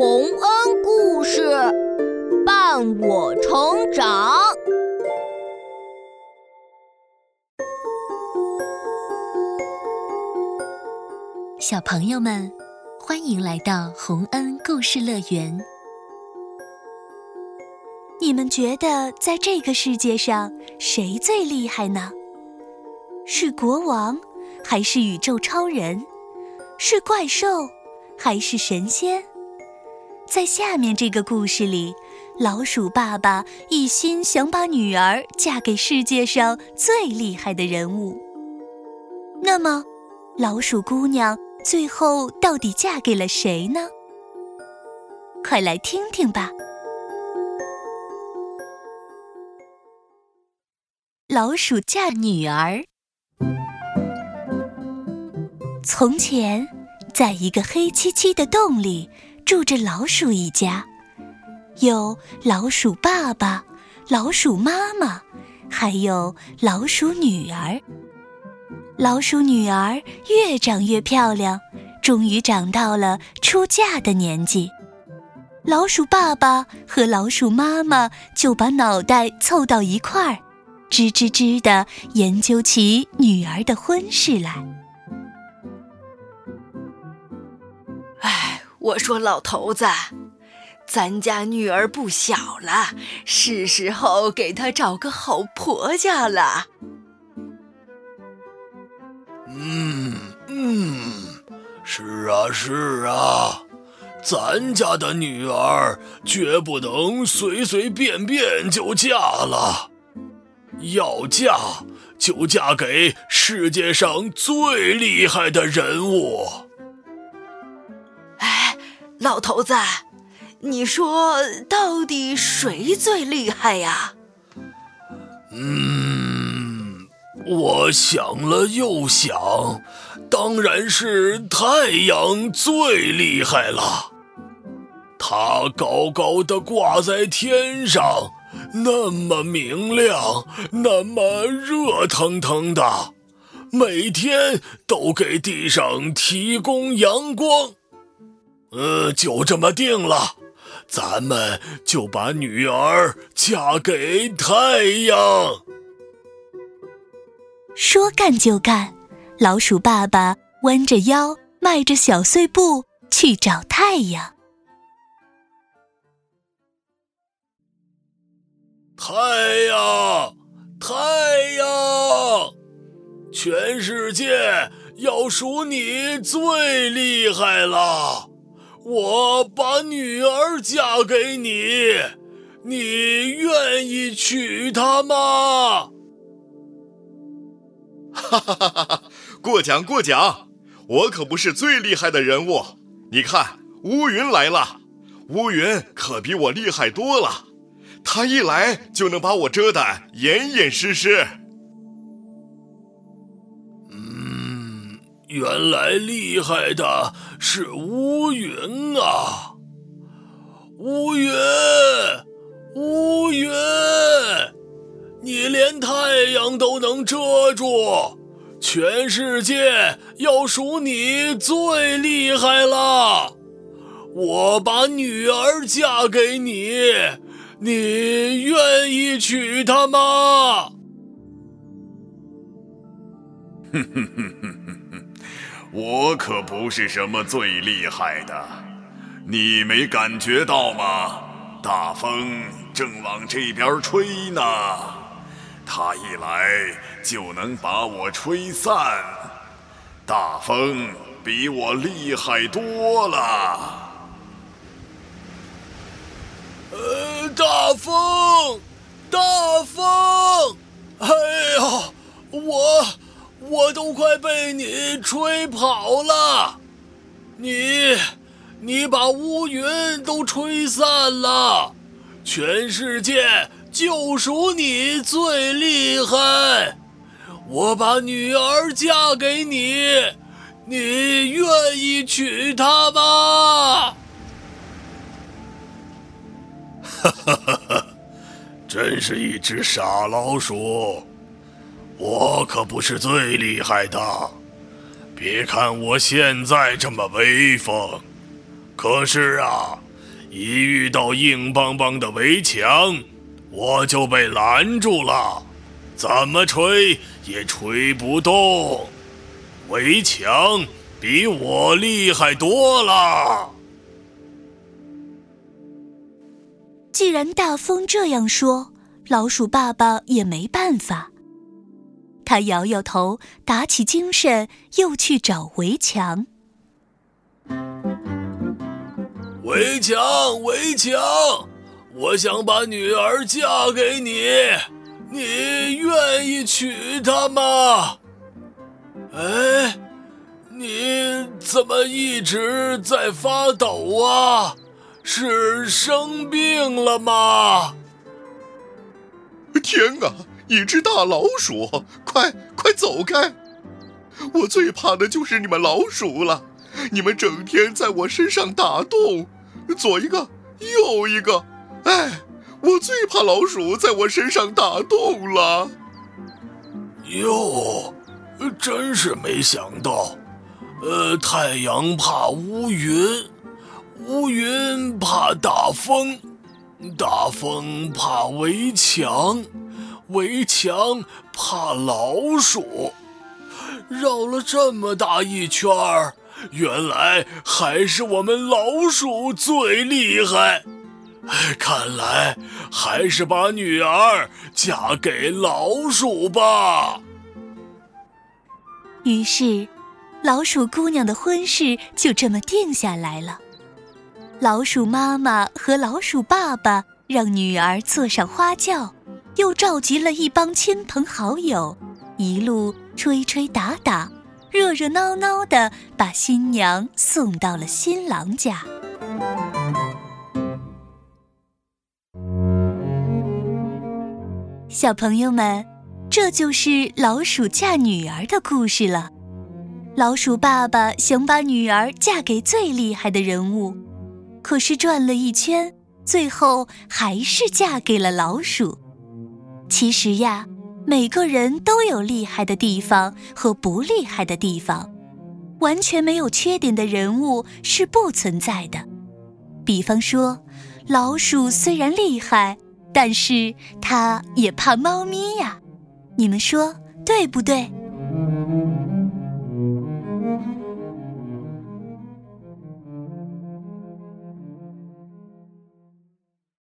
洪恩故事伴我成长。小朋友们，欢迎来到洪恩故事乐园。你们觉得在这个世界上谁最厉害呢？是国王，还是宇宙超人？是怪兽，还是神仙？在下面这个故事里，老鼠爸爸一心想把女儿嫁给世界上最厉害的人物。那么，老鼠姑娘最后到底嫁给了谁呢？快来听听吧！老鼠嫁女儿。从前，在一个黑漆漆的洞里。住着老鼠一家，有老鼠爸爸、老鼠妈妈，还有老鼠女儿。老鼠女儿越长越漂亮，终于长到了出嫁的年纪。老鼠爸爸和老鼠妈妈就把脑袋凑到一块儿，吱吱吱地研究起女儿的婚事来。我说老头子，咱家女儿不小了，是时候给她找个好婆家了。嗯嗯，是啊是啊，咱家的女儿绝不能随随便便就嫁了，要嫁就嫁给世界上最厉害的人物。老头子，你说到底谁最厉害呀？嗯，我想了又想，当然是太阳最厉害了。它高高的挂在天上，那么明亮，那么热腾腾的，每天都给地上提供阳光。呃，就这么定了，咱们就把女儿嫁给太阳。说干就干，老鼠爸爸弯着腰，迈着小碎步去找太阳。太阳，太阳，全世界要数你最厉害了。我把女儿嫁给你，你愿意娶她吗？哈哈哈哈哈！过奖过奖，我可不是最厉害的人物。你看，乌云来了，乌云可比我厉害多了，他一来就能把我遮得严严实实。原来厉害的是乌云啊！乌云，乌云，你连太阳都能遮住，全世界要数你最厉害了！我把女儿嫁给你，你愿意娶她吗？哼哼哼哼哼。我可不是什么最厉害的，你没感觉到吗？大风正往这边吹呢，它一来就能把我吹散。大风比我厉害多了。呃，大风，大风，哎呀，我。我都快被你吹跑了，你，你把乌云都吹散了，全世界就属你最厉害。我把女儿嫁给你，你愿意娶她吗？哈哈哈哈，真是一只傻老鼠。我可不是最厉害的，别看我现在这么威风，可是啊，一遇到硬邦邦的围墙，我就被拦住了，怎么吹也吹不动。围墙比我厉害多了。既然大风这样说，老鼠爸爸也没办法。他摇摇头，打起精神，又去找围墙。围墙，围墙，我想把女儿嫁给你，你愿意娶她吗？哎，你怎么一直在发抖啊？是生病了吗？天啊！一只大老鼠，快快走开！我最怕的就是你们老鼠了，你们整天在我身上打洞，左一个，右一个，哎，我最怕老鼠在我身上打洞了。哟，真是没想到，呃，太阳怕乌云，乌云怕大风，大风怕围墙。围墙怕老鼠，绕了这么大一圈儿，原来还是我们老鼠最厉害。看来还是把女儿嫁给老鼠吧。于是，老鼠姑娘的婚事就这么定下来了。老鼠妈妈和老鼠爸爸让女儿坐上花轿。又召集了一帮亲朋好友，一路吹吹打打，热热闹闹的把新娘送到了新郎家。小朋友们，这就是老鼠嫁女儿的故事了。老鼠爸爸想把女儿嫁给最厉害的人物，可是转了一圈，最后还是嫁给了老鼠。其实呀，每个人都有厉害的地方和不厉害的地方，完全没有缺点的人物是不存在的。比方说，老鼠虽然厉害，但是它也怕猫咪呀，你们说对不对？